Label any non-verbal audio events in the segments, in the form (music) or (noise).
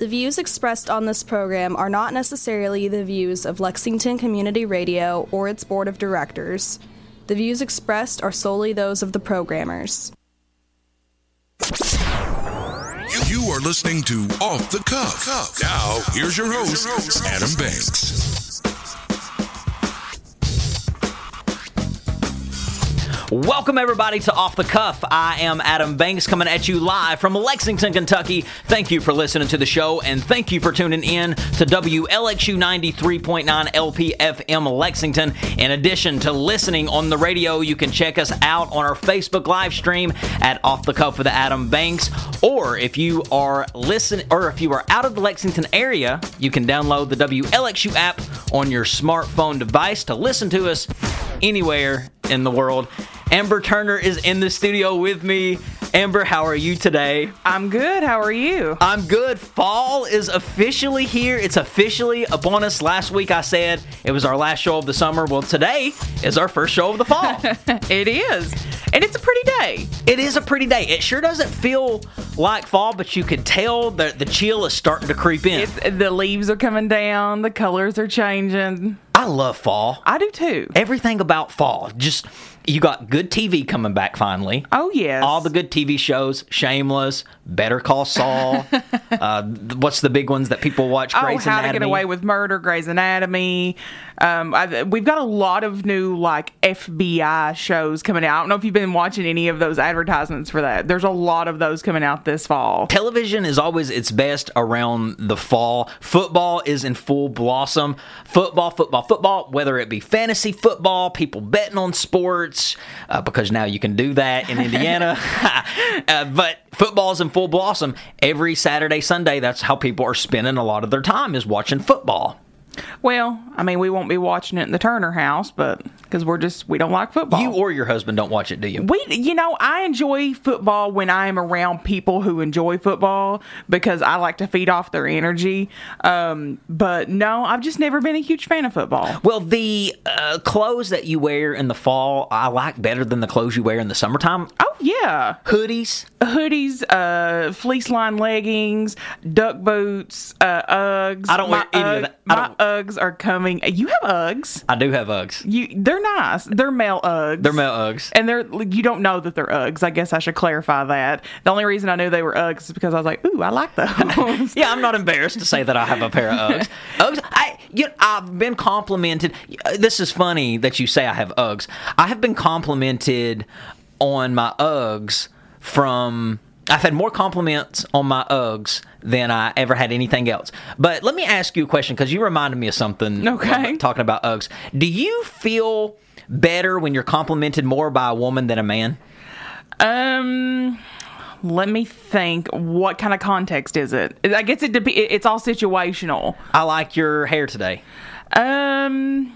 The views expressed on this program are not necessarily the views of Lexington Community Radio or its board of directors. The views expressed are solely those of the programmers. You, are listening to Off the Cuff. Now, here's your host, Adam Banks. Welcome, everybody, to Off the Cuff. I am Adam Banks coming at you live from Lexington, Kentucky. Thank you for listening to the show, and thank you for tuning in to WLXU 93.9 LPFM Lexington. In addition to listening on the radio, you can check us out on our Facebook live stream at Off the Cuff with Adam Banks. Or if you are listening, or if you are out of the Lexington area, you can download the WLXU app on your smartphone device to listen to us anywhere in the world. Amber Turner is in the studio with me. Amber, how are you today? I'm good. How are you? I'm good. Fall is officially here. It's officially upon us. Last week I said it was our last show of the summer. Well, today is our first show of the fall. (laughs) it is. And it's a pretty day. It is a pretty day. It sure doesn't feel like fall, but you can tell that the chill is starting to creep in. It's, the leaves are coming down, the colors are changing. I love fall. I do too. Everything about fall. Just you got good TV coming back finally. Oh yes, all the good TV shows: Shameless, Better Call Saul. (laughs) uh, what's the big ones that people watch? Oh, Grey's How Anatomy. to Get Away with Murder, Grey's Anatomy. Um, we've got a lot of new like FBI shows coming out. I don't know if you've been watching any of those advertisements for that. There's a lot of those coming out this fall. Television is always its best around the fall. Football is in full blossom. Football, football, football. Whether it be fantasy football, people betting on sports, uh, because now you can do that in Indiana. (laughs) uh, but football's in full blossom every Saturday, Sunday. That's how people are spending a lot of their time is watching football. Well, I mean, we won't be watching it in the Turner house, but because we're just we don't like football. You or your husband don't watch it, do you? We, you know, I enjoy football when I am around people who enjoy football because I like to feed off their energy. Um, but no, I've just never been a huge fan of football. Well, the uh, clothes that you wear in the fall, I like better than the clothes you wear in the summertime. Oh yeah, hoodies, hoodies, uh, fleece line leggings, duck boots, uh, Uggs. I don't my wear any Ugg, of that. I my Uggs are coming. You have Uggs. I do have Uggs. You, they're nice. They're male Uggs. They're male Uggs, and they're. You don't know that they're Uggs. I guess I should clarify that. The only reason I knew they were Uggs is because I was like, "Ooh, I like those." (laughs) yeah, I'm not embarrassed to say that I have a pair of Uggs. (laughs) Uggs. I, you know, I've been complimented. This is funny that you say I have Uggs. I have been complimented on my Uggs from I've had more compliments on my Uggs than I ever had anything else. But let me ask you a question because you reminded me of something. Okay. Talking about Uggs. Do you feel better when you're complimented more by a woman than a man? Um. Let me think. What kind of context is it? I guess it. Dep- it's all situational. I like your hair today. Um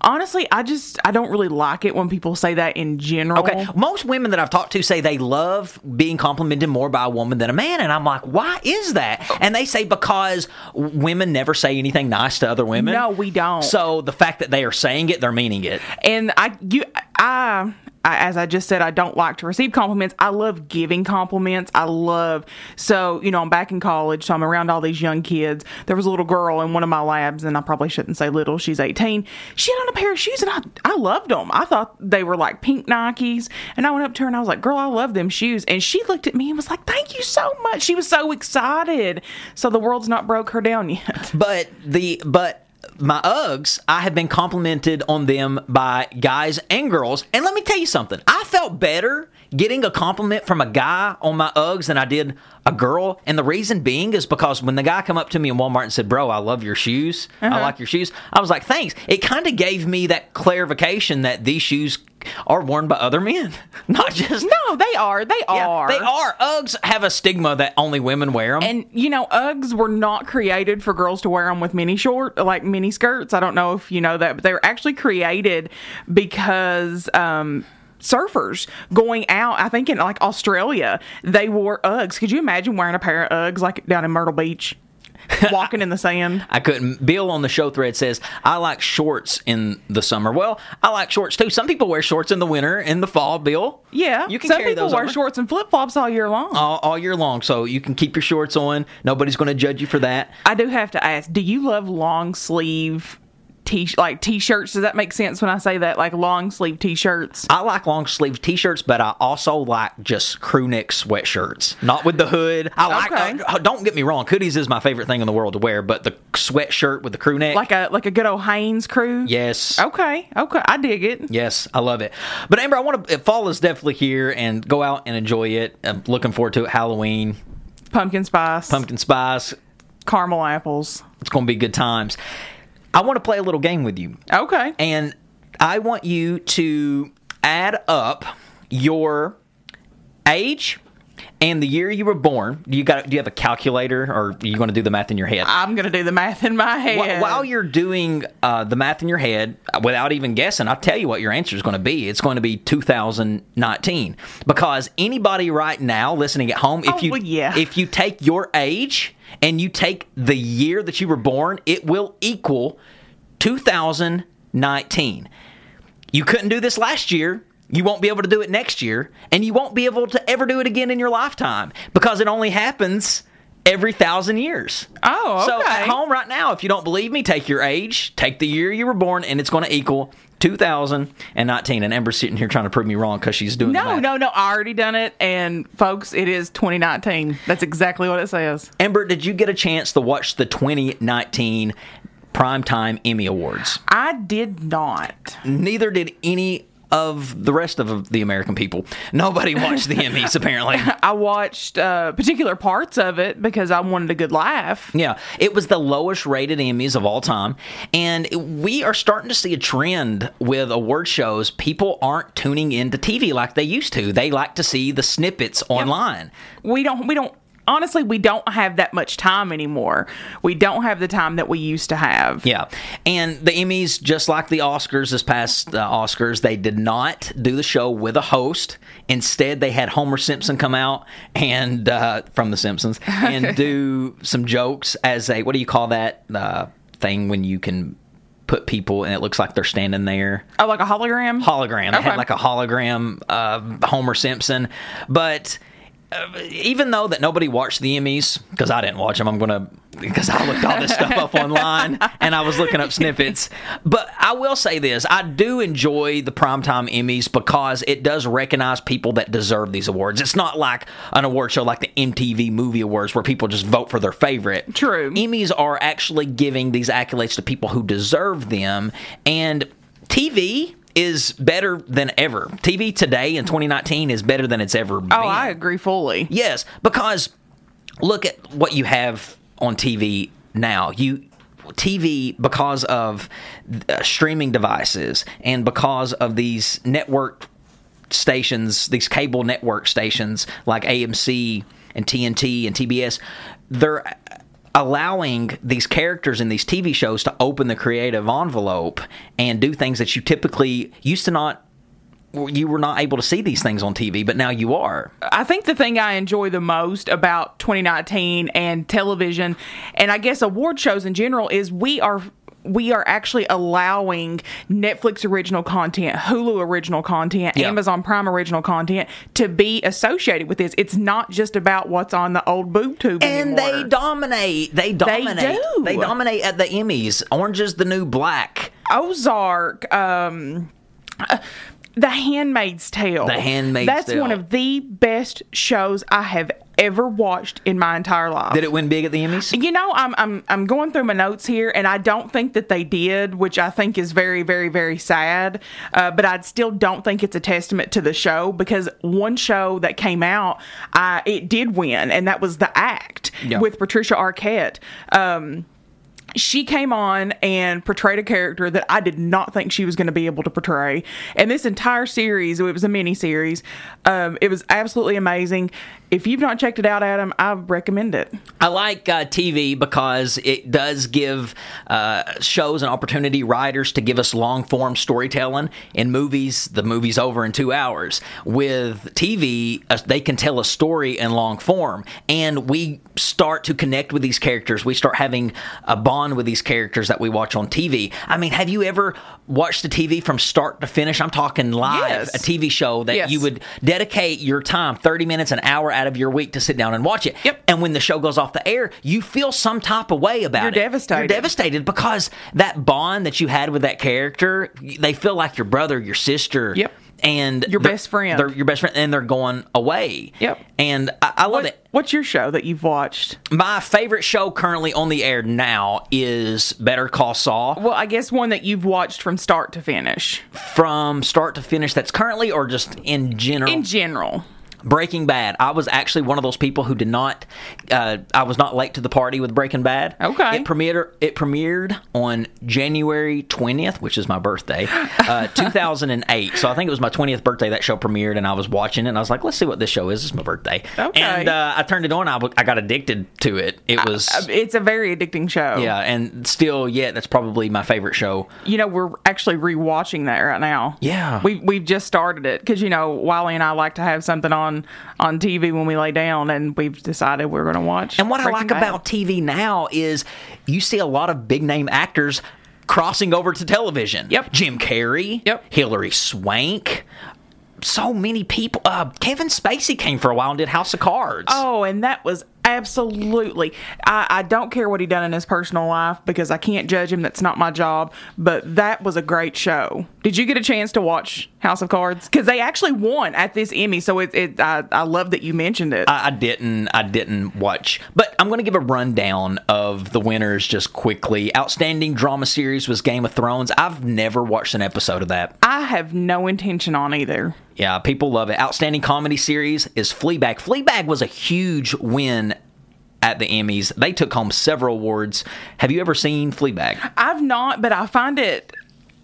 honestly i just i don't really like it when people say that in general. Okay most women that i've talked to say they love being complimented more by a woman than a man and i'm like why is that? And they say because women never say anything nice to other women. No we don't. So the fact that they are saying it they're meaning it. And i you i I, as I just said, I don't like to receive compliments. I love giving compliments. I love, so, you know, I'm back in college, so I'm around all these young kids. There was a little girl in one of my labs, and I probably shouldn't say little, she's 18. She had on a pair of shoes, and I, I loved them. I thought they were like pink Nikes. And I went up to her and I was like, girl, I love them shoes. And she looked at me and was like, thank you so much. She was so excited. So the world's not broke her down yet. But the, but, my Uggs, I have been complimented on them by guys and girls. And let me tell you something. I felt better getting a compliment from a guy on my Uggs than I did a girl. And the reason being is because when the guy come up to me in Walmart and said, "Bro, I love your shoes. Uh-huh. I like your shoes." I was like, "Thanks." It kind of gave me that clarification that these shoes are worn by other men, (laughs) not just. No, they are. They yeah, are. They are. Uggs have a stigma that only women wear them. And you know, Uggs were not created for girls to wear them with mini short, like mini skirts. I don't know if you know that, but they were actually created because. Um, surfers going out. I think in like Australia, they wore Uggs. Could you imagine wearing a pair of Uggs like down in Myrtle Beach? (laughs) walking in the sand. I couldn't. Bill on the show thread says, I like shorts in the summer. Well, I like shorts too. Some people wear shorts in the winter, in the fall, Bill. Yeah, You can some people wear over. shorts and flip flops all year long. All, all year long, so you can keep your shorts on. Nobody's going to judge you for that. I do have to ask: Do you love long sleeve t like t-shirts? Does that make sense when I say that? Like long sleeve t-shirts. I like long sleeve t-shirts, but I also like just crew neck sweatshirts, not with the hood. I like. Okay. uh, don't get me wrong, hoodies is my favorite thing in the world to wear, but the sweatshirt with the crew neck, Like a like a good old Hanes crew. yes, Okay. Okay. I dig it. Yes, I love it. But Amber, I want to. Fall is definitely here, and go out and enjoy it. I'm looking forward to it. Halloween, Pumpkin spice. pumpkin spice. caramel apples. It's going to be good times. I want to play a little game with you, Okay. and I want you to add up your age and the year you were born. Do you got? Do you have a calculator, or are you going to do the math in your head? I'm gonna do the math in my head. Wh- While you're doing uh, the math in your head, uh, without even guessing, I'll tell you what your answer is going to be. It's going to be 2019 because anybody right now listening at home, if Oh, you well, yeah. if you take your age and you take the year that you were born, it will equal 2019. You couldn't do this last year. You won't be able to do it next year, and you won't be able to ever do it again in your lifetime because it only happens every thousand years. Oh, So at home right now, if you don't believe me, take your age, take the year you were born, and it's going to equal 2019. And Amber's sitting here trying to prove me wrong because she's doing no, no, no. I already done it, and folks, it is 2019. That's exactly what it says. Amber, did you get a chance to watch the 2019 Primetime Emmy Awards? I did not. Neither did any of the rest of the American people. Nobody watched the (laughs) Emmys, apparently. I watched uh, particular parts of it because I wanted a good laugh. Yeah, it was the lowest rated Emmys of all time. And we are starting to see a trend with award shows. People aren't tuning into TV like they used to. They like to see the snippets online. We don't. We don't. Honestly, we don't have that much time anymore. We don't have the time that we used to have. Yeah. And the Emmys, just like the Oscars this past uh, Oscars, they did not do the show with a host. Instead, they had Homer Simpson come out and uh, from The Simpsons (laughs) and do some jokes as a what do you call that uh, thing when you can put people and it looks like they're standing there? Oh, like a hologram. hologram. They Okay. had like a hologram of Homer Simpson. But Uh, even though that nobody watched the Emmys, because I didn't watch them, I'm gonna because I looked all this stuff up (laughs) online and I was looking up snippets. But I will say this: I do enjoy the primetime Emmys because it does recognize people that deserve these awards. It's not like an award show like the MTV Movie Awards where people just vote for their favorite. True. Emmys are actually giving these accolades to people who deserve them, and TV is better than ever. TV today in 2019 is better than it's ever been. Oh, I agree fully. Yes, because look at what you have on TV now. You TV because of uh, streaming devices and because of these network stations, these cable network stations like AMC and TNT and TBS, they're allowing these characters in these TV shows to open the creative envelope and do things that you typically used to not you were not able to see these things on TV, but now you are. I think the thing I enjoy the most about 2019 and television, and I guess award shows in general, is we are we are actually allowing Netflix original content, Hulu original content, Yeah. Amazon Prime original content to be associated with this. It's not just about what's on the old boob tube And they dominate. They dominate. do. They dominate at the Emmys. Orange is the new black. Ozark, um, uh, The Handmaid's Tale. The Handmaid's Tale. That's Tale. one of the best shows I have ever watched in my entire life. Did it win big at the Emmys? You know, I'm I'm I'm going through my notes here, and I don't think that they did, which I think is very, very, very sad. Uh, but I still don't think it's a testament to the show because one show that came out, uh, it did win, and that was The Act Yeah. with Patricia Arquette. Um, she came on and portrayed a character that I did not think she was going to be able to portray. And this entire series, it was a mini series. Um, it was absolutely amazing. If you've not checked it out, Adam, I recommend it. I like uh, TV because it does give uh, shows an opportunity, writers, to give us long form storytelling. In movies, the movie's over in two hours. With TV, uh, they can tell a story in long form, and we start to connect with these characters. We start having a bond with these characters that we watch on TV. I mean, have you ever watched the TV from start to finish? I'm talking live, Yes. a TV show that Yes. you would dedicate your time, 30 minutes, an hour out of your week to sit down and watch it. Yep. And when the show goes off the air, you feel some type of way about You're it. devastated. You're devastated because that bond that you had with that character, they feel like your brother, your sister. Yep. And Your best friend. They're your best friend, and they're going away. Yep. And I, I love What, it. what's your show that you've watched? My favorite show currently on the air now is Better Call Saul. Well, I guess one that you've watched from start to finish. From start to finish, that's currently or just in general. In general. Breaking Bad. I was actually one of those people who did not. Uh, I was not late to the party with Breaking Bad. Okay. It premiered. It premiered on January twentieth, which is my birthday, uh, (laughs) two thousand and eight. So I think it was my twentieth birthday that show premiered, and I was watching it. and I was like, "Let's see what this show is." It's my birthday. Okay. And uh, I turned it on. I, w- I got addicted to it. It was. Uh, It's a very addicting show. yeah, and still, yet that's probably my favorite show. You know, we're actually rewatching that right now. Yeah. We we've just started it because you know Wiley and I like to have something on on TV when we lay down, and we've decided we're going to watch. And what I like Bad. about TV now is you see a lot of big name actors crossing over to television. Yep. Jim Carrey. Yep. Hilary Swank. So many people. Uh, Kevin Spacey came for a while and did House of Cards. Oh, and that was absolutely. I, I don't care what he done in his personal life because I can't judge him. That's not my job. But that was a great show. Did you get a chance to watch House of Cards? Because they actually won at this Emmy. So it, it I, I love that you mentioned it. I, I didn't. I didn't watch, but I'm going to give a rundown of the winners just quickly. Outstanding drama series was Game of Thrones. I've never watched an episode of that. I have no intention on either. Yeah, people love it. Outstanding comedy series is Fleabag. Fleabag was a huge win at the Emmys. They took home several awards. Have you ever seen Fleabag? I've not, but I find it.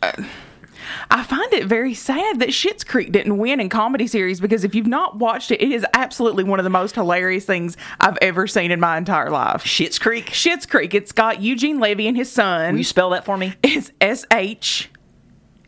uh, I find it very sad that Schitt's Creek didn't win in comedy series because if you've not watched it, it is absolutely one of the most hilarious things I've ever seen in my entire life. Schitt's Creek? Schitt's Creek. It's got Eugene Levy and his son. Will you spell that for me? It's S H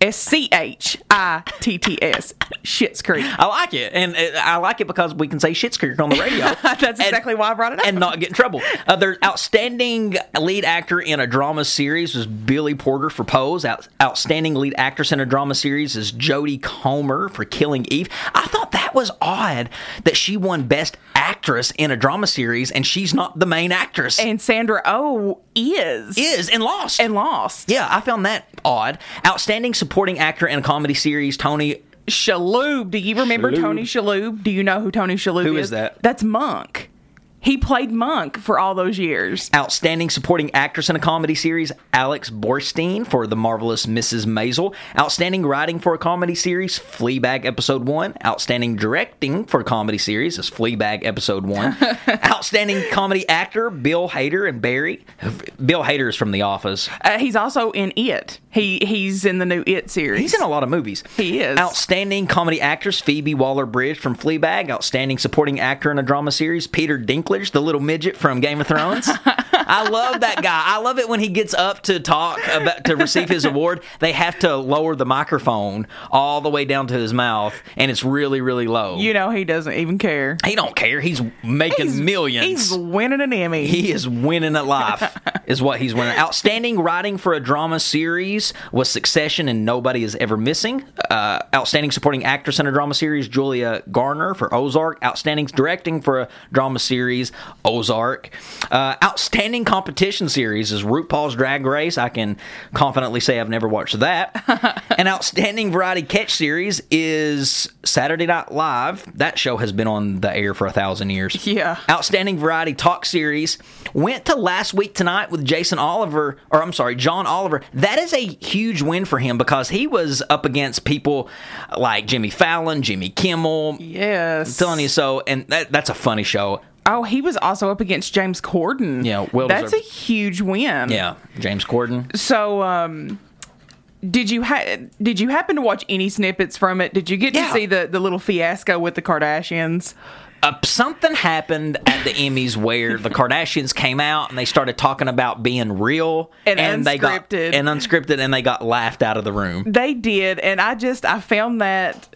S C H I T T S. Shits Creek. I like it, and uh, I like it because we can say Shits Creek on the radio. (laughs) That's exactly why I brought it up. and not get in trouble. Uh, their outstanding lead actor in a drama series was Billy Porter for Pose. Out, outstanding lead actress in a drama series is Jodie Comer for Killing Eve. I thought that was odd that she won Best Actress in a drama series and she's not the main actress. And Sandra Oh is is and lost. and lost. yeah, I found that odd. Outstanding supporting actor in a comedy series, Tony Shalhoub. Do you remember Shalhoub. Tony Shalhoub? Do you know who Tony Shalhoub Who is? is that? That's Monk. He played Monk for all those years. Outstanding Supporting Actress in a Comedy Series, Alex Borstein for The Marvelous Mrs. Maisel. Outstanding Writing for a Comedy Series, Fleabag Episode 1. Outstanding Directing for a Comedy Series is Fleabag Episode 1. (laughs) Outstanding Comedy Actor, Bill Hader and Barry. Bill Hader is from The Office. Uh, he's also in It. He he's in the new It series. He's in a lot of movies. He is. Outstanding comedy actress Phoebe Waller Bridge from Fleabag. Outstanding supporting actor in a drama series Peter Dinklage, the little midget from Game of Thrones. (laughs) I love that guy. I love it when he gets up to talk about to receive his award. They have to lower the microphone all the way down to his mouth, and it's really, really low. you know he doesn't even care. he don't care. He's making millions. He's winning an Emmy. He is winning at life, (laughs) is what he's winning. Outstanding writing for a drama series was Succession and Nobody is Ever Missing. Uh, outstanding supporting actress in a drama series, Julia Garner for Ozark. Outstanding directing for a drama series, Ozark. Uh, outstanding competition series is RuPaul's Drag Race. I can confidently say I've never watched that. (laughs) An outstanding variety catch series is Saturday Night Live. That show has been on the air for a thousand years. Yeah. Outstanding Variety Talk Series went to last week tonight with Jason Oliver, or I'm sorry, John Oliver. That is a huge win for him because he was up against people like Jimmy Fallon, Jimmy Kimmel. yes. I'm telling you so, and that, that's a funny show. Oh, he was also up against James Corden. Yeah, well that's a huge win. Yeah, James Corden. So, um, did you ha- did you happen to watch any snippets from it? Did you get Yeah. to see the the little fiasco with the Kardashians? Uh, something happened at the Emmys where the Kardashians came out and they started talking about being real And they got unscripted. and unscripted and they got laughed out of the room. They did, and I just I found that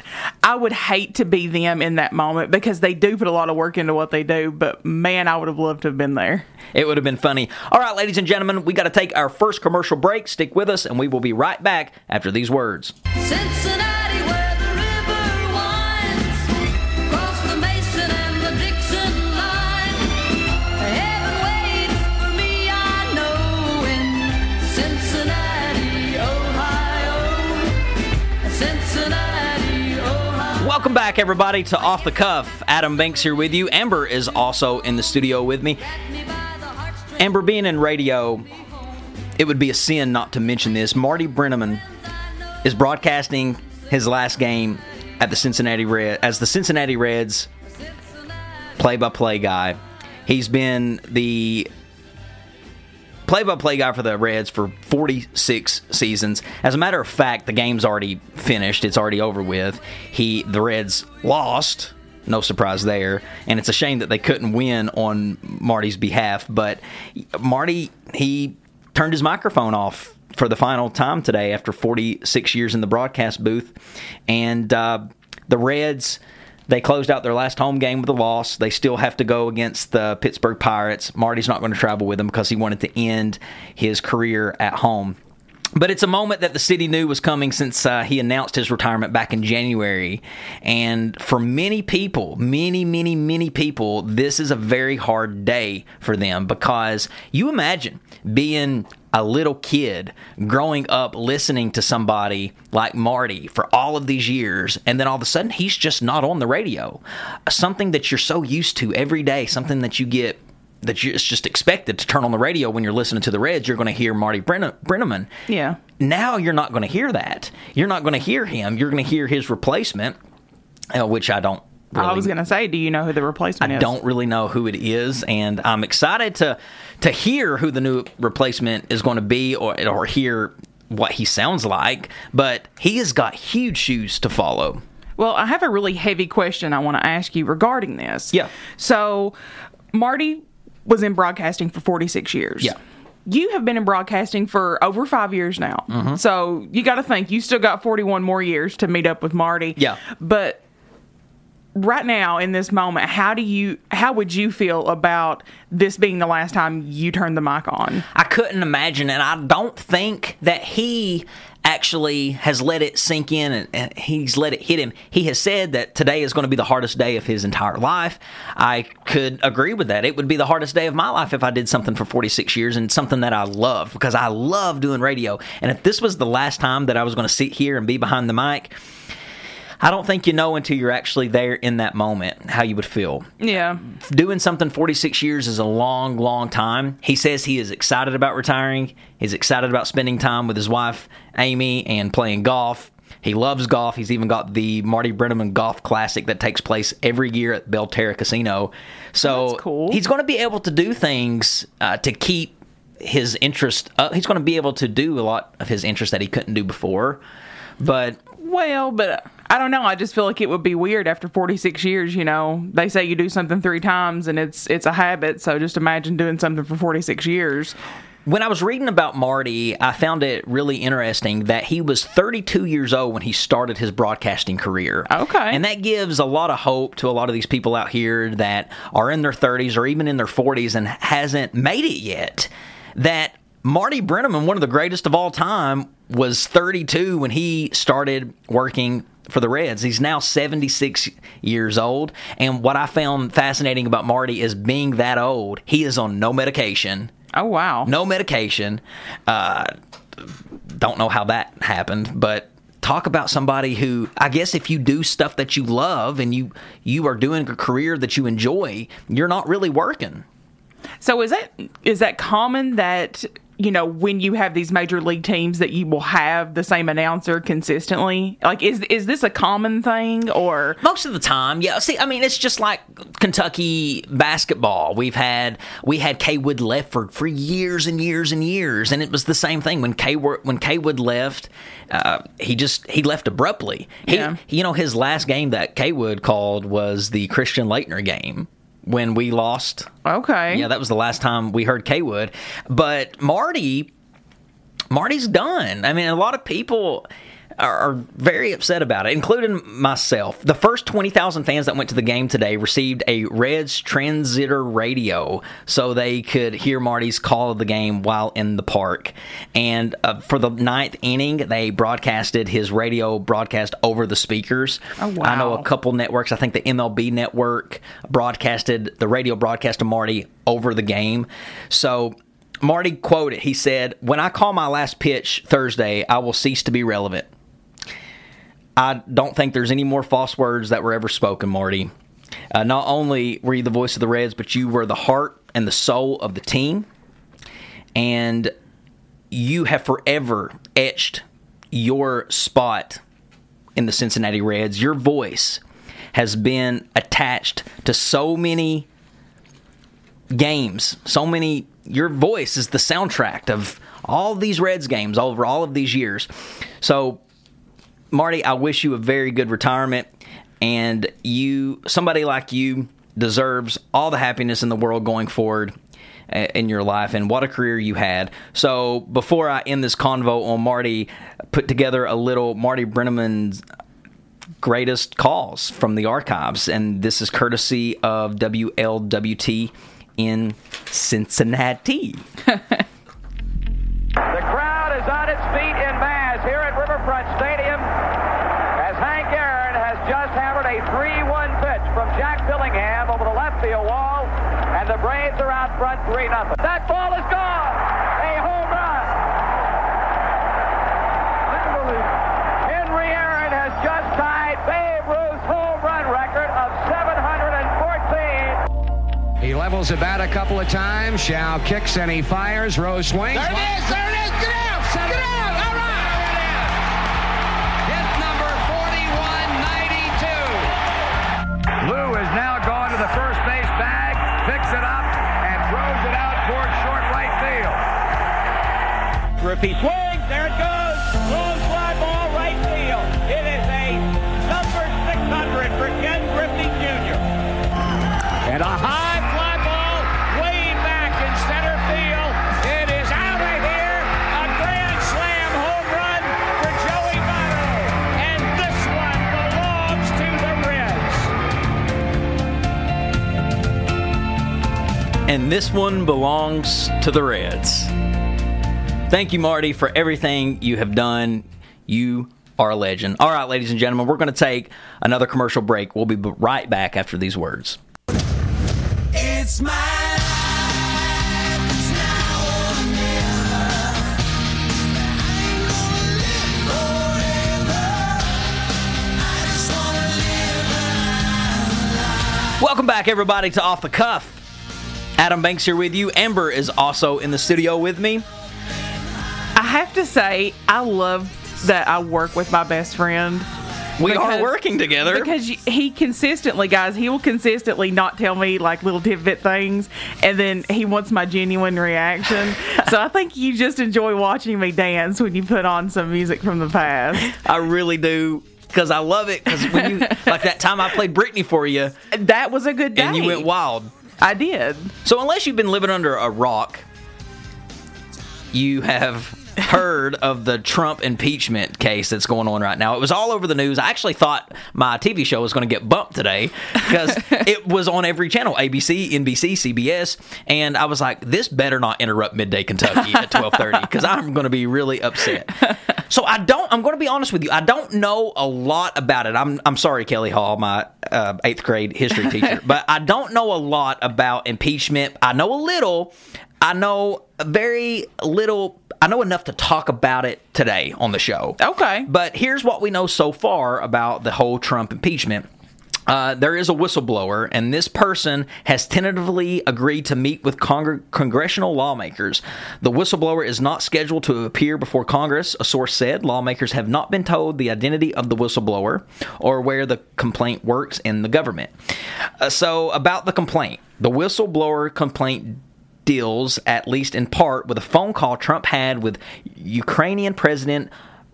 I would hate to be them in that moment because they do put a lot of work into what they do. But man, I would have loved to have been there. It would have been funny. All right, ladies and gentlemen, we got to take our first commercial break. Stick with us, and we will be right back after these words. Cincinnati, back, everybody, to Off the Cuff. Adam Banks here with you. Amber is also in the studio with me. Amber, being in radio, it would be a sin not to mention this. Marty Brennaman is broadcasting his last game at the Cincinnati Red as the Cincinnati Reds play-by-play guy. He's been the play-by-play guy for the Reds for 46 seasons. As a matter of fact, the game's already finished. It's already over with. He the Reds lost. No surprise there. And it's a shame that they couldn't win on Marty's behalf, but Marty he turned his microphone off for the final time today after 46 years in the broadcast booth. And uh, the Reds they closed out their last home game with a loss. They still have to go against the Pittsburgh Pirates. Marty's not going to travel with them because he wanted to end his career at home. But it's a moment that the city knew was coming since uh, he announced his retirement back in January. And for many people, many, many, many people, this is a very hard day for them because you imagine being a little kid growing up listening to somebody like Marty for all of these years, and then all of a sudden he's just not on the radio. Something that you're so used to every day, something that you get that you, it's just expected to turn on the radio when you're listening to the Reds. You're going to hear Marty Brenna, Brennaman. Yeah. Now you're not going to hear that. You're not going to hear him. You're going to hear his replacement, uh, which I don't. Really, I was going to say, do you know who the replacement I is? I don't really know who it is, and I'm excited to to hear who the new replacement is going to be, or or hear what he sounds like. But he has got huge shoes to follow. Well, I have a really heavy question I want to ask you regarding this. Yeah. So, Marty was in broadcasting for 46 years. Yeah. You have been in broadcasting for over five years now. Mm-hmm. So, you got to think you still got 41 more years to meet up with Marty. Yeah. But right now in this moment how do you how would you feel about this being the last time you turn the mic on I couldn't imagine, and I don't think that he actually has let it sink in and, and he's let it hit him. He has said that today is going to be the hardest day of his entire life. I could agree with that. It would be the hardest day of my life if I did something for 46 years and something that I love because I love doing radio. And if this was the last time that I was going to sit here and be behind the mic, I don't think you know until you're actually there in that moment how you would feel yeah doing something 46 years is a long, long time. He says he is excited about retiring. He's excited about spending time with his wife, Amy, and playing golf. He loves golf. He's even got the Marty Brennaman Golf Classic that takes place every year at Belterra Casino. So cool. he's going to be able to do things uh, to keep his interest up. He's going to be able to do a lot of his interest that he couldn't do before. But well but i don't know i just feel like it would be weird after 46 years you know they say you do something three times and it's it's a habit so just imagine doing something for 46 years When I was reading about Marty, I found it really interesting that he was 32 years old when he started his broadcasting career. Okay. And that gives a lot of hope to a lot of these people out here that are in their 30s or even in their 40s and hasn't made it yet. That Marty Brennaman, one of the greatest of all time, was 32 when he started working for the Reds. He's now 76 years old. And what I found fascinating about Marty is being that old, he is on no medication oh wow no medication. Uh, don't know how that happened, but talk about somebody who I guess if you do stuff that you love and you you are doing a career that you enjoy, you're not really working. so is that is that common that you know, when you have these major league teams that you will have the same announcer consistently? Like, is is this a common thing or? Most of the time, yeah. See, I mean, it's just like Kentucky basketball. We've had we had Cawood left for, for years and years and years, and it was the same thing when K when Cawood left. Uh, he just he left abruptly. He, Yeah. You know, his last game that Cawood called was the Christian Laettner game when we lost. Okay. Yeah, that was the last time we heard Cawood. But Marty, Marty's done. I mean, a lot of people are, very upset about it, including myself. The first 20,000 fans that went to the game today received a Reds transitor radio so they could hear Marty's call of the game while in the park. And uh, for the ninth inning, they broadcasted his radio broadcast over the speakers. Oh, wow. I know a couple networks, I think the MLB network broadcasted the radio broadcast of Marty over the game. So Marty quoted, he said, When I call my last pitch Thursday, I will cease to be relevant. I don't think there's any more false words that were ever spoken, Marty. Uh, not only were you the voice of the Reds, but you were the heart and the soul of the team. And you have forever etched your spot in the Cincinnati Reds. Your voice has been attached to so many games, so many. Your voice is the soundtrack of all these Reds games over all of these years. So, Marty, I wish you a very good retirement, and you, somebody like you, deserves all the happiness in the world going forward uh, in your life and what a career you had. So before I end this convo on Marty, put together a little Marty Brennaman's greatest calls from the archives, and this is courtesy of WLWT in Cincinnati. (laughs) Braves are out front 3 0 That ball is gone! A home run! Unbelievable. Henry Aaron has just tied Babe Ruth's home run record of 714. He levels the bat a couple of times. Show kicks and he fires. Rose swings. There it is. There it is. Get out. Get out. Griffey swings. There it goes. Long fly ball right field. It is a number 600 for Ken Griffey Jr. And a high fly ball way back in center field. It is out of here. A grand slam home run for Joey Votto. And this one belongs to the Reds. and this one belongs to the Reds. Thank you, Marty, for everything you have done. You are a legend. All right, ladies and gentlemen, we're going to take another commercial break. We'll be right back after these words. It's my life. It's now or never. I ain't gonna live forever. I just wanna live Welcome back, everybody, to Off the Cuff. Adam Banks here with you. Amber is also in the studio with me. I have to say, I love that I work with my best friend. We are working together. Because he consistently, guys, he will consistently not tell me like little tidbit things, and then he wants my genuine reaction. (laughs) so I think you just enjoy watching me dance when you put on some music from the past. I really do. Because I love it. Because when you, (laughs) like that time I played Britney for you That was a good day. and you went wild. I did. So unless you've been living under a rock, you have (laughs) heard of the Trump impeachment case that's going on right now. It was all over the news. I actually thought my TV show was going to get bumped today because (laughs) it was on every channel, ABC, NBC, CBS, and I was like, this better not interrupt midday Kentucky at 12:30 because (laughs) I'm going to be really upset. So I don't. I'm going to be honest with you. I don't know a lot about it. I'm. I'm sorry, Kelly Hall, my uh, eighth grade history teacher, but I don't know a lot about impeachment. I know a little. I know very little. I know enough to talk about it today on the show. Okay. But here's what we know so far about the whole Trump impeachment. uh, there is a whistleblower, and this person has tentatively agreed to meet with congr- congressional lawmakers. The whistleblower is not scheduled to appear before Congress, a source said. Lawmakers have not been told the identity of the whistleblower or where the complaint works in the government. Uh, so, about the complaint the whistleblower complaint deals, at least in part, with a phone call Trump had with Ukrainian President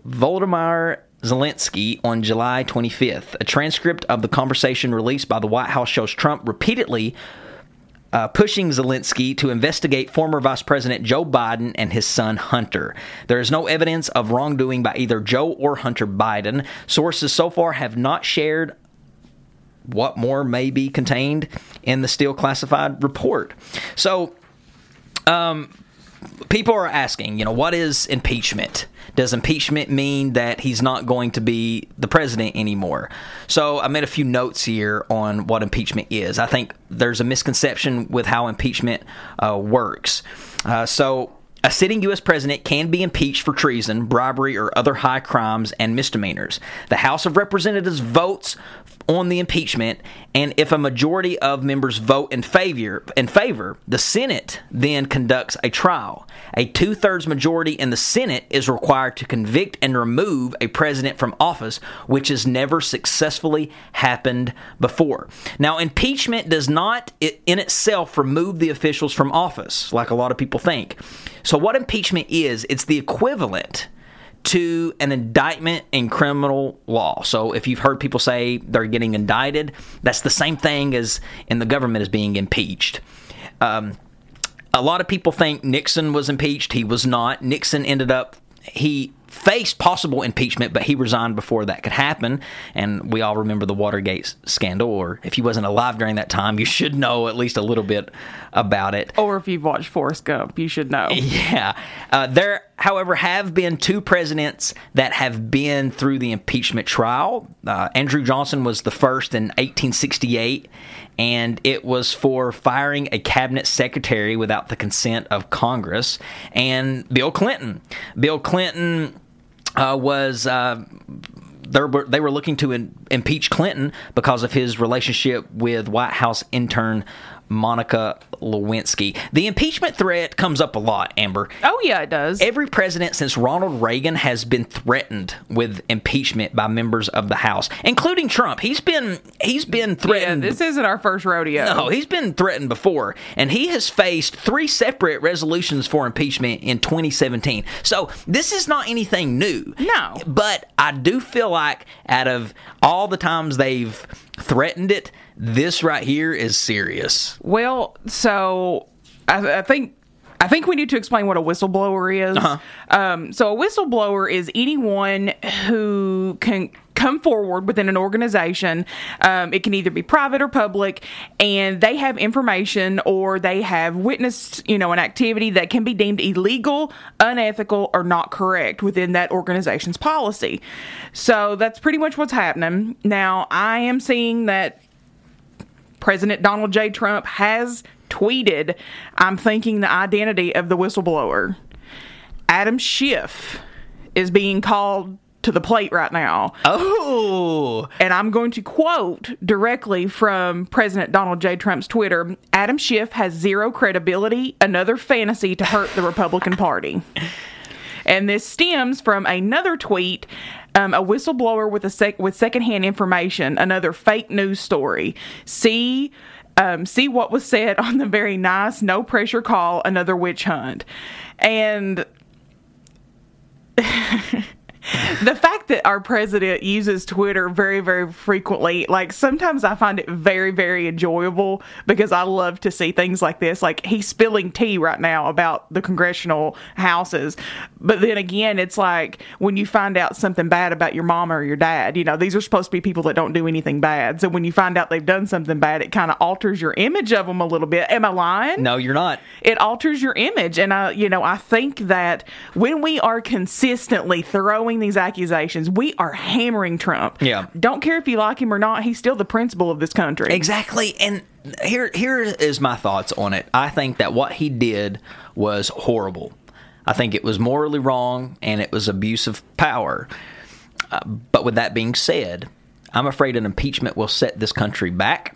Volodymyr Zelensky on July 25th. A transcript of the conversation released by the White House shows Trump repeatedly uh, pushing Zelensky to investigate former Vice President Joe Biden and his son Hunter. There is no evidence of wrongdoing by either Joe or Hunter Biden. Sources so far have not shared what more may be contained in the still classified report. So, um, people are asking, you know, what is impeachment? Does impeachment mean that he's not going to be the president anymore? So I made a few notes here on what impeachment is. I think there's a misconception with how impeachment uh, works. Uh, so a sitting U.S. president can be impeached for treason, bribery, or other high crimes and misdemeanors. The House of Representatives votes on the impeachment, and if a majority of members vote in favor, in favor, the Senate then conducts a trial. A two-thirds majority in the Senate is required to convict and remove a president from office, which has never successfully happened before. Now, impeachment does not in itself remove the officials from office, like a lot of people think. So, what impeachment is, it's the equivalent to an indictment in criminal law. So if you've heard people say they're getting indicted, that's the same thing as in the government is being impeached. Um, a lot of people think Nixon was impeached. He was not. Nixon ended up he faced possible impeachment, but he resigned before that could happen. And we all remember the Watergate scandal, or if you wasn't alive during that time, you should know at least a little bit about it. Or if you've watched Forrest Gump, you should know. (laughs) Yeah. Uh, there, however, have been two presidents that have been through the impeachment trial. Uh, Andrew Johnson was the first in 1868, and it was for firing a cabinet secretary without the consent of Congress. And Bill Clinton. Bill Clinton uh, was. Uh, they were, they were looking to impeach Clinton because of his relationship with White House intern Monica Lewinsky. The impeachment threat comes up a lot, Amber. Oh yeah, it does. Every president since Ronald Reagan has been threatened with impeachment by members of the House, including Trump. He's been he's been yeah, threatened. this isn't our first rodeo. No, he's been threatened before, and he has faced three separate resolutions for impeachment in 2017. So this is not anything new. No. But I do feel like out of all the times they've threatened it, this right here is serious. Well, so I, I think I think we need to explain what a whistleblower is. Uh-huh. Um, so a whistleblower is anyone who can come forward within an organization. Um, it can either be private or public, and they have information or they have witnessed, you know, an activity that can be deemed illegal, unethical, or not correct within that organization's policy. So that's pretty much what's happening. Now, I am seeing that President Donald J. Trump has tweeted, I'm thinking the identity of the whistleblower. Adam Schiff is being called to the plate right now. Oh, And I'm going to quote directly from President Donald J. Trump's Twitter Adam Schiff has zero credibility, another fantasy to hurt the Republican Party. And this stems from another tweet, um, a whistleblower with a sec- with secondhand information, another fake news story. See, um, see what was said on the very nice no pressure call, another witch hunt, and. (laughs) (laughs) the fact that our president uses Twitter very, very frequently, like sometimes I find it very, very enjoyable because I love to see things like this. Like he's spilling tea right now about the congressional houses. But then again, it's like when you find out something bad about your mom or your dad, you know, these are supposed to be people that don't do anything bad. So when you find out they've done something bad, it kind of alters your image of them a little bit. Am I lying? no, you're not. it alters your image and i you know i think that when we are consistently throwing these accusations we are hammering trump Yeah. don't care if you like him or not he's still the principal of this country Exactly. And here here is my thoughts on it. I think that what he did was horrible. I think it was morally wrong and it was abuse of power. Uh, but with that being said, I'm afraid an impeachment will set this country back.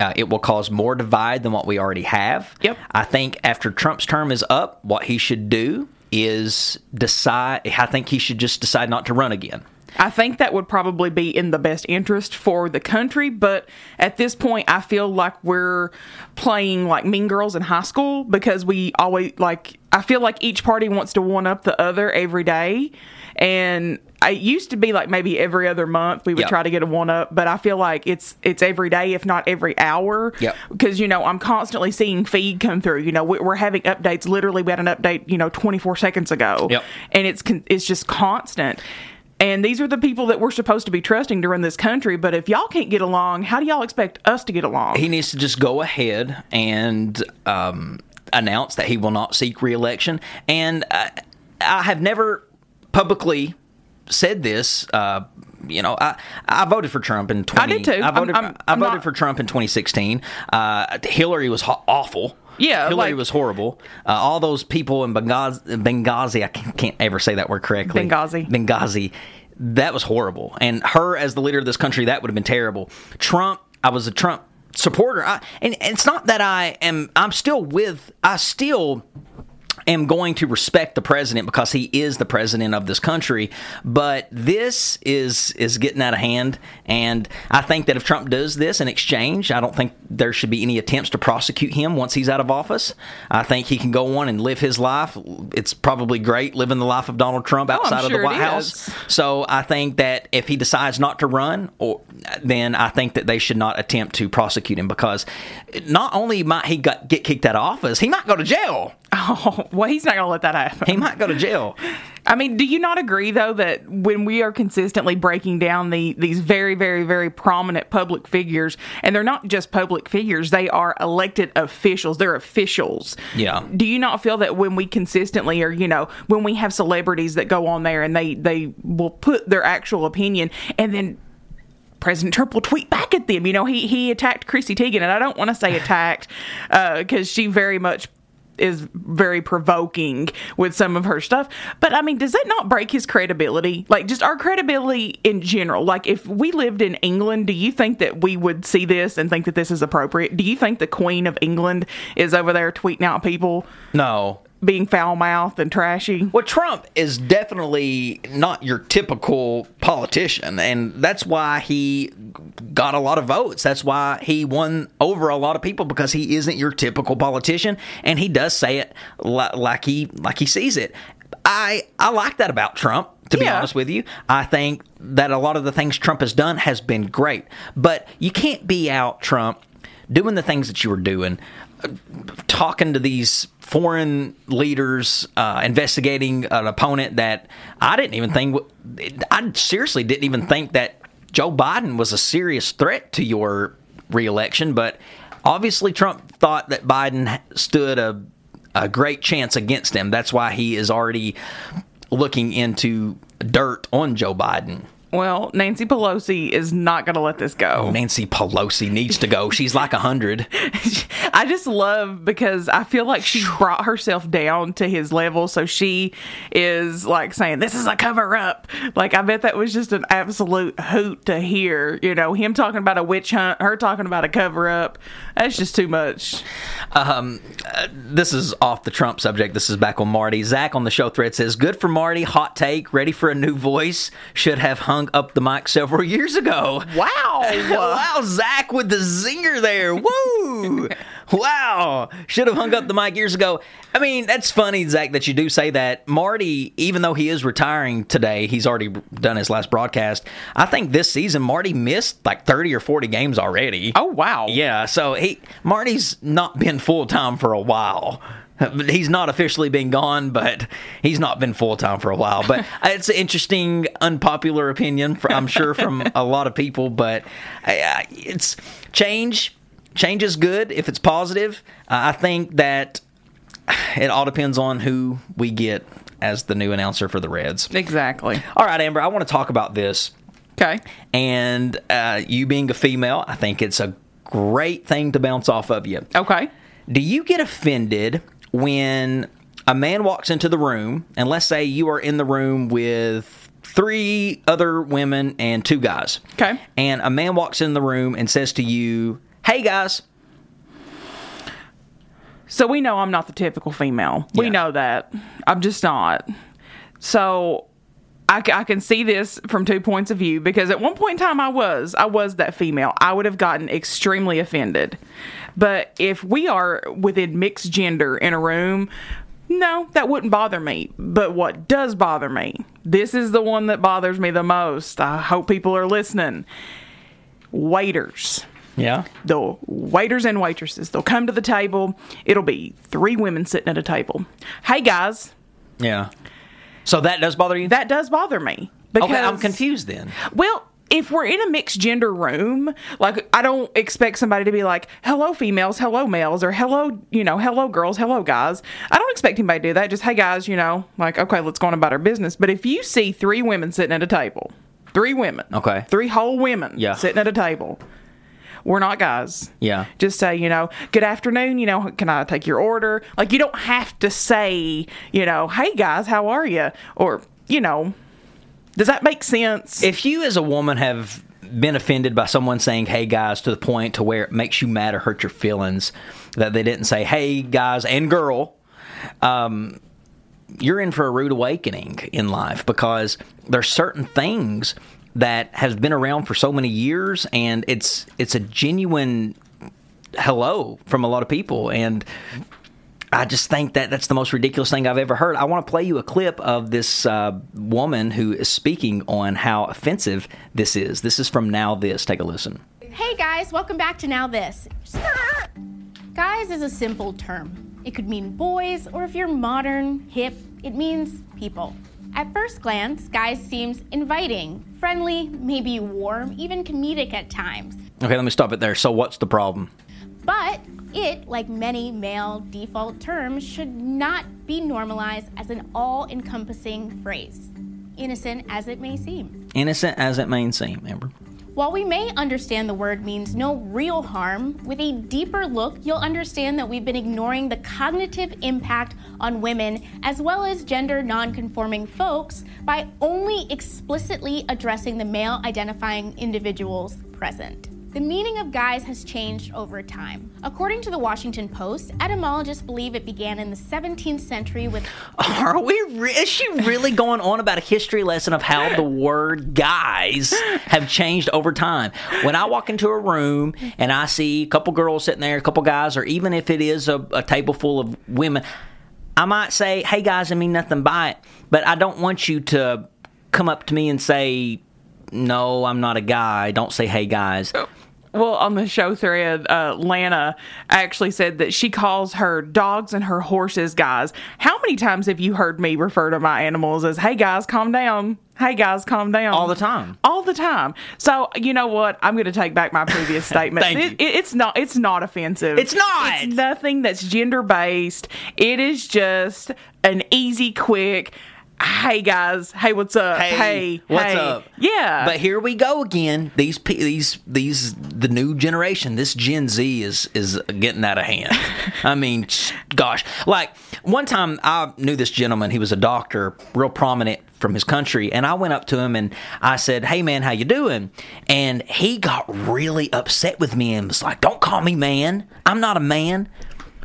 Uh, it will cause more divide than what we already have. Yep. I think after Trump's term is up, what he should do is decide. I think he should just decide not to run again. I think that would probably be in the best interest for the country, but at this point, I feel like we're playing like Mean Girls in high school because we always like. I feel like each party wants to one up the other every day, and it used to be like maybe every other month we would Yep. try to get a one up, but I feel like it's it's every day, if not every hour. Yep. Because you know I'm constantly seeing feed come through. You know we- we're having updates. Literally, we had an update you know 24 seconds ago. Yep. And it's it's just constant. And these are the people that we're supposed to be trusting to run this country. But if y'all can't get along, how do y'all expect us to get along? He needs to just go ahead and um, announce that he will not seek reelection. And I, I have never publicly said this. Uh, you know, I, I voted for Trump in 20. I did too. I voted, I'm- I'm- I voted not- for Trump in 2016. Uh, Hillary was ho- awful. Yeah, Hillary like- was horrible. Uh, all those people in Benghazi, Benghazi I can't, can't ever say that word correctly. Benghazi. Benghazi. That was horrible. And her as the leader of this country, that would have been terrible. Trump, I was a Trump supporter. I, and it's not that I am, I'm still with, I still am going to respect the president because he is the president of this country but this is is getting out of hand. And i think that if trump does this in exchange i don't think there should be any attempts to prosecute him once he's out of office. I think he can go on and live his life. It's probably great living the life of donald trump outside of sure the white house. so I think that if he decides not to run, or then I think that they should not attempt to prosecute him because not only might he get kicked out of office, he might go to jail. (laughs) Oh, well, he's not going to let that happen. He might go to jail. I mean, do you not agree though that when we are consistently breaking down the these very, very, very prominent public figures, and they're not just public figures, they are elected officials. They're officials. Yeah. Do you not feel that when we consistently, or you know, when we have celebrities that go on there and they they will put their actual opinion, and then President Trump will tweet back at them. You know, he he attacked Chrissy Teigen, and I don't want to say attacked uh, because she very much is very provoking with some of her stuff. But I mean, does that not break his credibility? Like, just our credibility in general. Like, if we lived in England, do you think that we would see this and think that this is appropriate? Do you think the Queen of England is over there tweeting out people No. Being foul mouthed and trashy? Well, Trump is definitely not your typical politician, and that's why he got a lot of votes. That's why he won over a lot of people because he isn't your typical politician, and he does say it li- like he like he sees it. I I like that about Trump. To be Yeah. honest with you, I think that a lot of the things Trump has done has been great, but you can't be out Trump doing the things that you were doing uh, talking to these foreign leaders, uh, investigating an opponent that I didn't even think, I seriously didn't even think that Joe Biden was a serious threat to your reelection. But obviously, Trump thought that Biden stood a a great chance against him. That's why he is already looking into dirt on Joe Biden. Well, Nancy Pelosi is not going to let this go. Oh, Nancy Pelosi needs to go. She's like a hundred. (laughs) I just love because I feel like she brought herself down to his level. So she is like saying, This is a cover up. Like, I bet that was just an absolute hoot to hear. You know, him talking about a witch hunt, her talking about a cover up. That's just too much. Um, uh, this is off the Trump subject. This is back on Marty. Zach on the show thread says, Good for Marty. Hot take. Ready for a new voice. Should have hung up the mic several years ago. Wow. (laughs) wow, Zach with the zinger there. Woo! (laughs) wow. Should have hung up the mic years ago. I mean, that's funny, Zach, that you do say that. Marty, even though he is retiring today, he's already done his last broadcast. I think this season, Marty missed like 30 or 40 games already. Oh, wow. Yeah, so he Marty's not been full time for a while. He's not officially been gone, but he's not been full time for a while. But (laughs) it's an interesting, unpopular opinion, for, I'm sure, from a lot of people. But uh, it's change. Change is good if it's positive. Uh, I think that it all depends on who we get as the new announcer for the Reds. Exactly. All right, Amber, I want to talk about this. Okay. And uh, you being a female, I think it's a great thing to bounce off of you. Okay. Do you get offended when a man walks into the room, and let's say you are in the room with three other women and two guys. Okay. And a man walks in the room and says to you, "Hey guys." So we know I'm not the typical female. We know that. I'm just not. So I can see this from two points of view because at one point in time I was I was that female. I would have gotten extremely offended. But if we are within mixed gender in a room, no, that wouldn't bother me. But what does bother me? This is the one that bothers me the most. I hope people are listening. Waiters Yeah. the waiters and waitresses they'll come to the table it'll be three women sitting at a table hey guys Yeah. So that does bother you? that does bother me because okay, I'm confused then. well if we're in a mixed gender room like i don't expect somebody to be like hello females hello males or hello you know hello girls hello guys i don't expect anybody to do that just hey guys you know like okay let's go on about our business but if you see three women sitting at a table three women Okay. three whole women Yeah. sitting at a table we're not guys Yeah. just say, you know, good afternoon, you know, can I take your order? Like, you don't have to say, you know, hey guys, how are you? Or, you know, does that make sense? If you as a woman have been offended by someone saying "Hey guys" to the point to where it makes you mad or hurt your feelings that they didn't say "Hey guys" and "girl," um, you're in for a rude awakening in life because there's certain things that has been around for so many years, and it's it's a genuine hello from a lot of people, and I just think that that's the most ridiculous thing I've ever heard. I want to play you a clip of this uh, woman who is speaking on how offensive this is. This is from Now This. Take a listen. Hey guys, welcome back to Now This. Guys is a simple term. It could mean boys, or if you're modern, hip, it means people. At first glance, guys seems inviting, friendly, maybe warm, even comedic at times. Okay, let me stop it there. So, what's the problem? But it, like many male default terms, should not be normalized as an all encompassing phrase, innocent as it may seem. Innocent as it may seem, Amber. While we may understand the word means no real harm, with a deeper look, you'll understand that we've been ignoring the cognitive impact on women as well as gender nonconforming folks by only explicitly addressing the male identifying individuals present. The meaning of guys has changed over time. According to the Washington Post, etymologists believe it began in the 17th century with (laughs) Are we? Re- is she really going on about a history lesson of how the word guys have changed over time? When I walk into a room and I see a couple girls sitting there, a couple guys, or even if it is a, a table full of women, I might say, "Hey guys," I mean nothing by it, but I don't want you to come up to me and say, "No, I'm not a guy." Don't say, "Hey guys." Well, on the show thread, uh, Lana actually said that she calls her dogs and her horses guys. How many times have you heard me refer to my animals as, hey guys, calm down? Hey guys, calm down. All the time. All the time. So you know what? I'm going to take back my previous (laughs) statement. Thank It- you. it- it's not. It's not offensive. It's not! It's nothing that's gender based. It is just an easy, quick. Hey guys. Hey, what's up? Hey, what's hey. up? Yeah. But here we go again. These these these the new generation. This Gen Z is is getting out of hand. (laughs) I mean, gosh, like one time I knew this gentleman. He was a doctor, real prominent from his country, and I went up to him and I said, "Hey man, how you doing?" And he got really upset with me and was like, "Don't call me man. I'm not a man."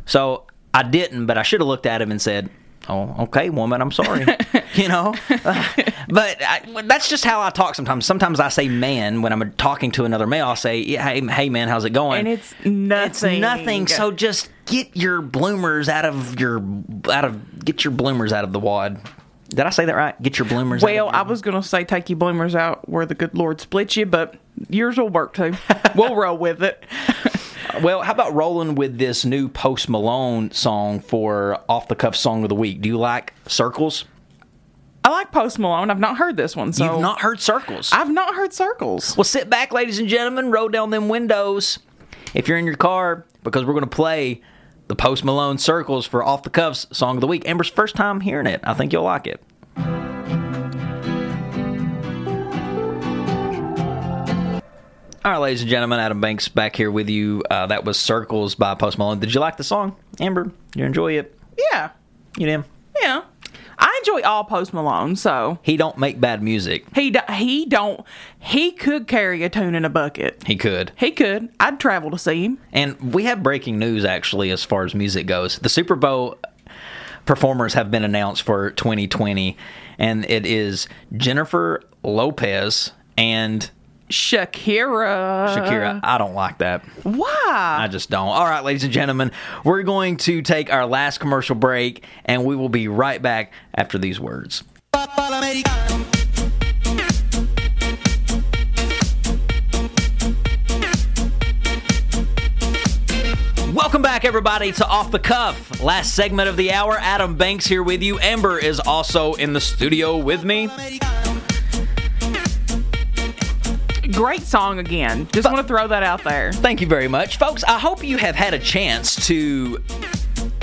So I didn't, but I should have looked at him and said, "Oh, okay, woman, I'm sorry." (laughs) you know, Uh, but I, that's just how I talk sometimes. Sometimes I say "man" when I'm talking to another male. I'll say, "Hey, hey, man, how's it going?" And it's nothing. It's nothing. So just get your bloomers out of your out of get your bloomers out of the wad. Did I say that right? Get your bloomers. Well, out I of your- was going to say take your bloomers out where the good Lord split you, but yours will work too. we'll roll with it. (laughs) Well, how about rolling with this new Post Malone song for off the cuff song of the week? Do you like Circles? I like Post Malone. I've not heard this one, so You've not heard Circles. I've not heard Circles. Well, sit back, ladies and gentlemen, roll down them windows. If you're in your car, because we're going to play the Post Malone Circles for Off the Cuffs Song of the Week. Amber's first time hearing it. I think you'll like it. All right, ladies and gentlemen, Adam Banks back here with you. Uh, that was Circles by Post Malone. Did you like the song, Amber? Did you enjoy it? Yeah, You did? yeah. I enjoy all Post Malone. So He don't make bad music. he do- he don't he could carry a tune in a bucket. He could. He could. I'd travel to see him. And we have breaking news actually as far as music goes. The Super Bowl performers have been announced for 2020, and it is Jennifer Lopez and Shakira. Shakira. I don't like that. Why? I just don't. All right, ladies and gentlemen, we're going to take our last commercial break, and we will be right back after these words. Welcome back, everybody, to Off the Cuff. Last segment of the hour. Adam Banks here with you. Amber is also in the studio with me. Great song again. Just want to throw that out there. Thank you very much, folks. I hope you have had a chance to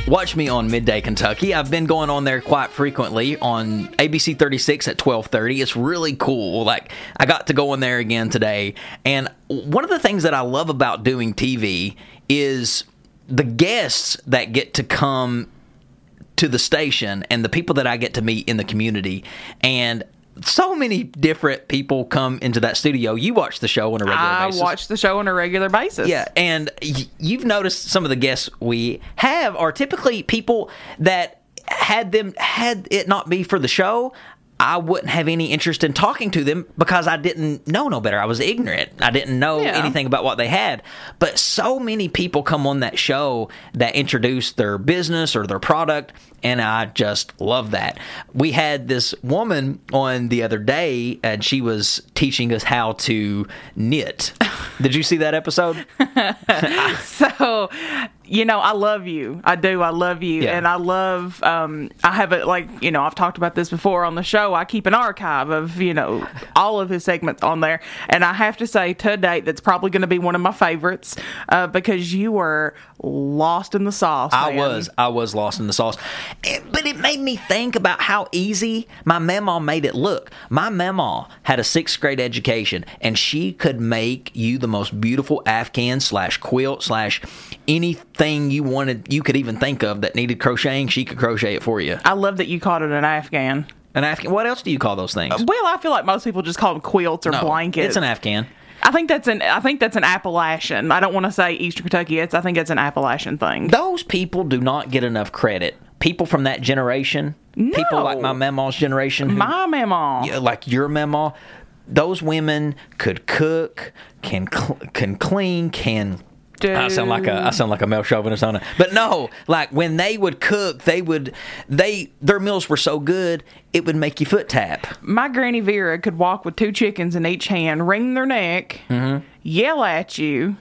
watch me on Midday Kentucky. I've been going on there quite frequently on ABC 36 at 12:30. It's really cool. Like I got to go in there again today, and one of the things that I love about doing TV is the guests that get to come to the station and the people that I get to meet in the community and so many different people come into that studio. You watch the show on a regular I basis. I watch the show on a regular basis. Yeah, and y- you've noticed some of the guests we have are typically people that had them had it not be for the show, I wouldn't have any interest in talking to them because I didn't know no better. I was ignorant. I didn't know Yeah. anything about what they had. But so many people come on that show that introduce their business or their product, and I just love that. We had this woman on the other day, and she was teaching us how to knit. (laughs) Did you see that episode? (laughs) So, you know, I love you. I do. I love you. Yeah. And I love, um, I have it like, you know, I've talked about this before on the show. I keep an archive of, you know, all of his segments on there. And I have to say, to date, that's probably going to be one of my favorites uh, because you were lost in the sauce. I was. I was lost in the sauce. Eh, But it made me think about how easy my mama made it look. My mama had a sixth grade education, and she could make you the most beautiful Afghan slash quilt slash anything you wanted, you could even think of that needed crocheting. She could crochet it for you. I love that you called it an Afghan. An Afghan. What else do you call those things? Well, I feel like most people just call them quilts or No, blankets. It's an Afghan. I think that's an I think that's an Appalachian. I don't want to say Eastern Kentucky. It's I think it's an Appalachian thing. Those people do not get enough credit. People from that generation, people like my mama's generation, who- My mama. Like your mama, those women could cook, can cl- can clean, can. I sound like a I sound like a male chauvinist on it, but no, like when they would cook, they would they their meals were so good it would make you foot tap. My granny Vera could walk with two chickens in each hand, wring their neck, Mm-hmm. yell at you,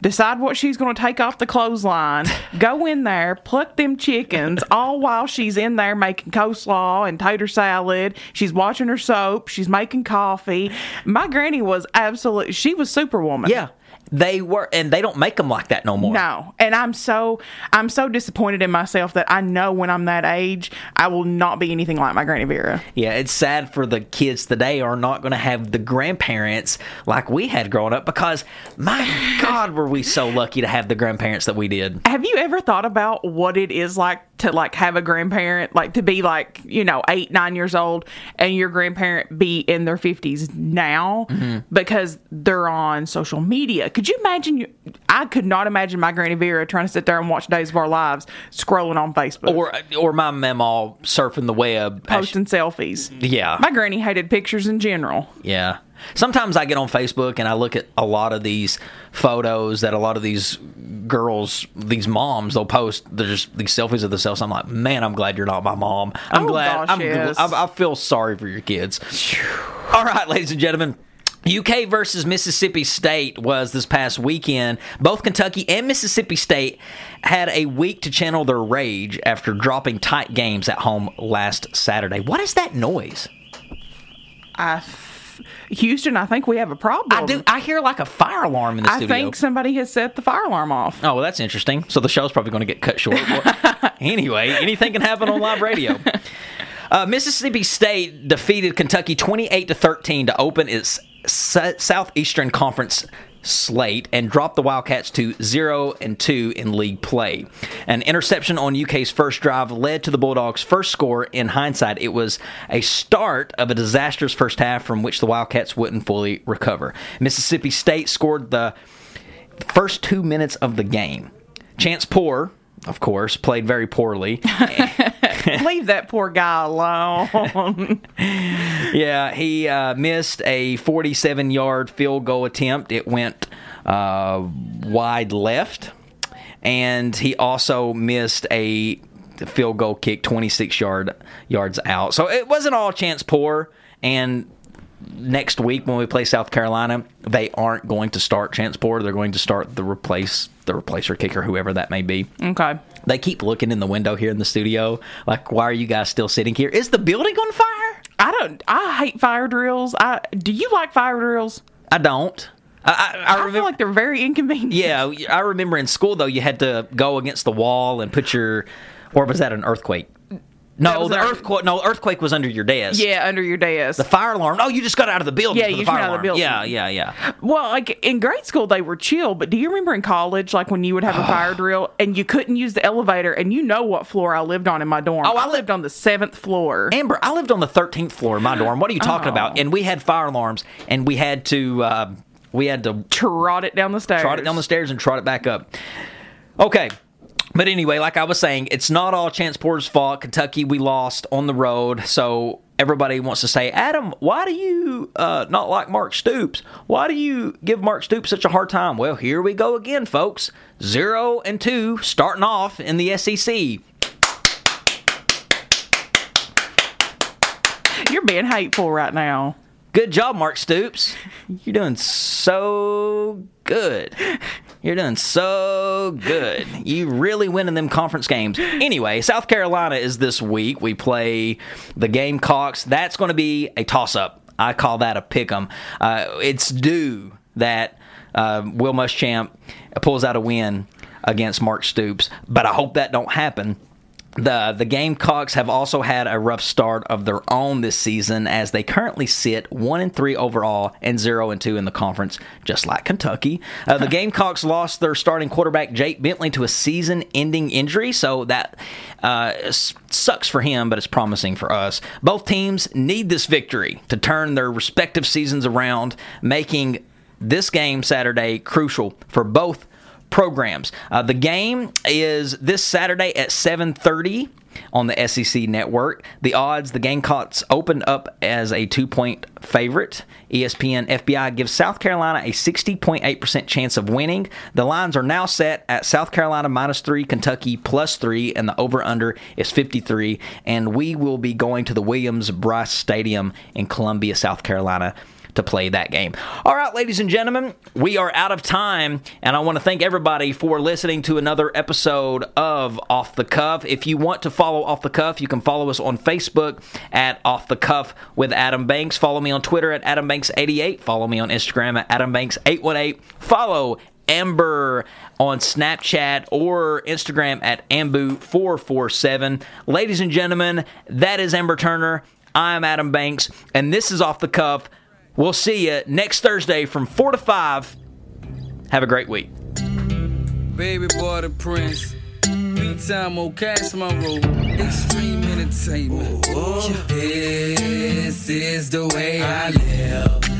decide what she's going to take off the clothesline, (laughs) go in there, pluck them chickens, all while she's in there making coleslaw and tater salad. She's watching her soap. She's making coffee. My granny was absolute. She was superwoman. Yeah, they were, and they don't make them like that no more. No, and I'm so I'm so disappointed in myself that I know when I'm that age I will not be anything like my granny Vera. Yeah, it's sad for the kids today are not going to have the grandparents like we had growing up because my God, were we so lucky to have the grandparents that we did. Have you ever thought about what it is like to like have a grandparent, like to be like you know eight nine years old, and your grandparent be in their fifties now mm-hmm. because they're on social media? Could you imagine? You, I could not imagine my granny Vera trying to sit there and watch Days of Our Lives scrolling on Facebook Or or my mama surfing the web. posting selfies. Yeah. My granny hated pictures in general. Yeah. Sometimes I get on Facebook and I look at a lot of these photos that a lot of these girls, these moms, they'll post. There's these selfies of themselves. I'm like, man, I'm glad you're not my mom. I'm Oh, glad. gosh, I'm, yes. I, I feel sorry for your kids. All right, ladies and gentlemen. UK versus Mississippi State was this past weekend. Both Kentucky and Mississippi State had a week to channel their rage after dropping tight games at home last Saturday. What is that noise? I, f- Houston, I think we have a problem. I do. I hear like a fire alarm in the I studio. I think somebody has set the fire alarm off. Oh, well, that's interesting. So the show's probably going to get cut short. (laughs) Anyway, anything can happen on live radio. (laughs) Uh, Mississippi State defeated Kentucky 28 to 13 to open its Southeastern Conference slate and dropped the Wildcats to 0 and 2 in league play. An interception on UK's first drive led to the Bulldogs' first score. In hindsight, it was a start of a disastrous first half from which the Wildcats wouldn't fully recover. Mississippi State scored the first two minutes of the game. Chance Poore, of course, played very poorly. (laughs) Leave that poor guy alone. (laughs) yeah, he uh, missed a 47 yard field goal attempt. It went uh, wide left. And he also missed a field goal kick 26 yard yards out. So it wasn't all Chance Poore. And next week when we play South Carolina, they aren't going to start Chance Poore. They're going to start the replace the replacer kicker, whoever that may be. okay. They keep looking in the window here in the studio, like, why are you guys still sitting here? Is the building on fire? I don't. I hate fire drills. I do you like fire drills? I don't. I, I, I I, remember. feel like they're very inconvenient. yeah, I remember in school though, you had to go against the wall and put your, or was that an earthquake? No, the earthquake. No, earthquake was under your desk. Yeah, under your desk. The fire alarm. Oh, you just got out of the building. Yeah, for you the fire got out of the building. Yeah, yeah, yeah. Well, like in grade school, they were chill, but do you remember in college, like when you would have a fire (sighs) drill and you couldn't use the elevator, and you know what floor I lived on in my dorm? Oh, I I lived on the seventh floor. Amber, I lived on the 13th floor in my dorm. What are you talking Oh. about? And we had fire alarms, and we had to uh, we had to Trot it down the stairs. trot it down the stairs and trot it back up. Okay. But anyway, like I was saying, it's not all Chance Porter's fault. Kentucky, we lost on the road, so everybody wants to say, Adam, why do you uh, not like Mark Stoops? Why do you give Mark Stoops such a hard time? Well, here we go again, folks. Zero and two, starting off in the SEC. You're being hateful right now. Good job, Mark Stoops. You're doing so good. You're doing so good. You really winning them conference games. Anyway, South Carolina is this week. We play the Gamecocks. That's going to be a toss up. I call that a pick 'em. Uh, it's due that uh, Will Muschamp pulls out a win against Mark Stoops, but I hope that don't happen. The the Gamecocks have also had a rough start of their own this season as they currently sit one and three overall and zero and two in the conference, just like Kentucky. Uh, the (laughs) Gamecocks lost their starting quarterback Jake Bentley to a season-ending injury, so that uh, sucks for him, but it's promising for us. Both teams need this victory to turn their respective seasons around, making this game Saturday crucial for both programs. Uh, the game is this Saturday at 7:30 on the SEC network. The odds: the Gamecocks opened up as a two-point favorite. ESPN FPI gives South Carolina a 60.8% chance of winning. The lines are now set at South Carolina minus three, Kentucky plus three, and the over/under is 53. And we will be going to the Williams Brice Stadium in Columbia, South Carolina to play that game. All right, ladies and gentlemen, we are out of time, and I want to thank everybody for listening to another episode of Off the Cuff. If you want to follow Off the Cuff, you can follow us on Facebook at Off the Cuff with Adam Banks. Follow me on Twitter at Adam Banks88. Follow me on Instagram at Adam Banks818. Follow Amber on Snapchat or Instagram at Ambu447. Ladies and gentlemen, that is Amber Turner. I'm Adam Banks, and this is Off the Cuff. We'll see you next Thursday from 4 to 5. Have a great week. Baby boy, the prince. Big time, old cash my roll. Extreme entertainment. Oh, oh. This is the way I live.